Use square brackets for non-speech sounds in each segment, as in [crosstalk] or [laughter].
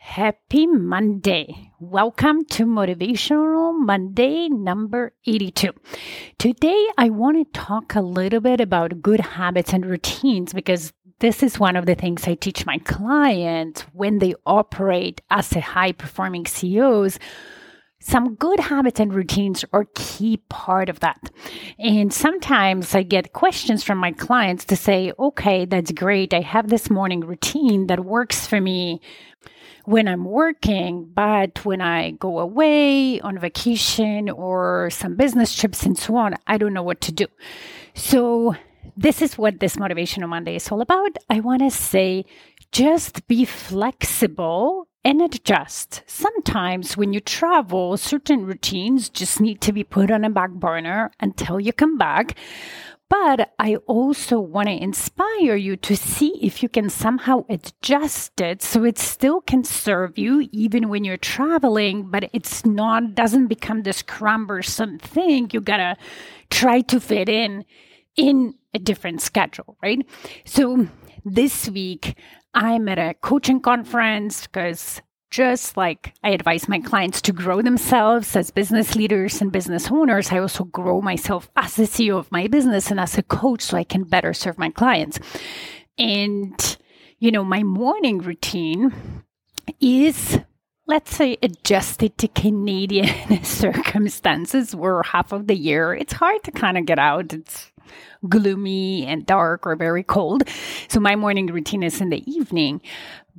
Happy Monday. Welcome to Motivational Monday number 82. Today, I want to talk a little bit about good habits and routines because this is one of the things I teach my clients when they operate as a high performing CEOs. Some good habits and routines are key part of that. And sometimes I get questions from my clients to say, okay, that's great. I have this morning routine that works for me when I'm working, but when I go away on vacation or some business trips and so on, I don't know what to do. So this is what this Motivational Monday is all about. I want to say just be flexible and adjust. Sometimes when you travel, certain routines just need to be put on a back burner until you come back. But I also want to inspire you to see if you can somehow adjust it so it still can serve you even when you're traveling, but it's not, doesn't become this cumbersome thing you gotta try to fit in in a different schedule, right? So this week, I'm at a coaching conference because just like I advise my clients to grow themselves as business leaders and business owners, I also grow myself as the CEO of my business and as a coach so I can better serve my clients. And, you know, my morning routine is let's say adjusted to Canadian [laughs] circumstances where half of the year it's hard to kind of get out. It's gloomy and dark or very cold. So my morning routine is in the evening.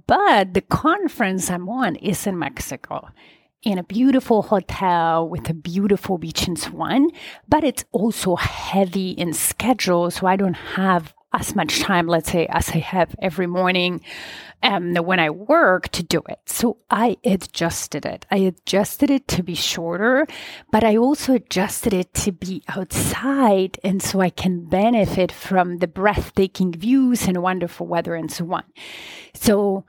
But the conference I'm on is in Mexico in a beautiful hotel with a beautiful beach in Swan, but it's also heavy in schedule. So I don't have as much time, let's say, as I have every morning um, when I work to do it. So I adjusted it. I adjusted it to be shorter, but I also adjusted it to be outside. And so I can benefit from the breathtaking views and wonderful weather and so on. So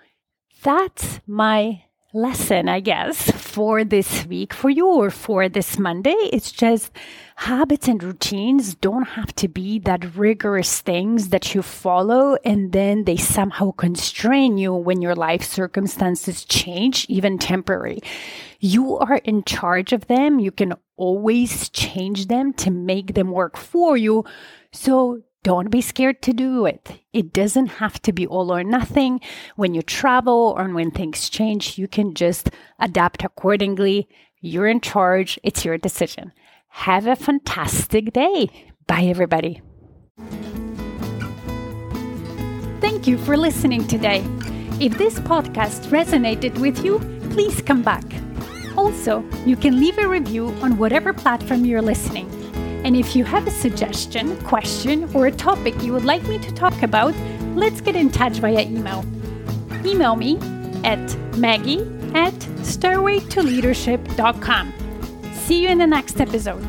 that's my lesson, I guess, for this week for you or for this Monday. It's just habits and routines don't have to be that rigorous things that you follow and then they somehow constrain you when your life circumstances change, even temporary. You are in charge of them. You can always change them to make them work for you. So don't be scared to do it. It doesn't have to be all or nothing. When you travel or when things change, you can just adapt accordingly. You're in charge. It's your decision. Have a fantastic day. Bye, everybody. Thank you for listening today. If this podcast resonated with you, please come back. Also, you can leave a review on whatever platform you're listening. And if you have a suggestion, question, or a topic you would like me to talk about, let's get in touch via email. Email me at maggie at stairwaytoleadership.com. See you in the next episode.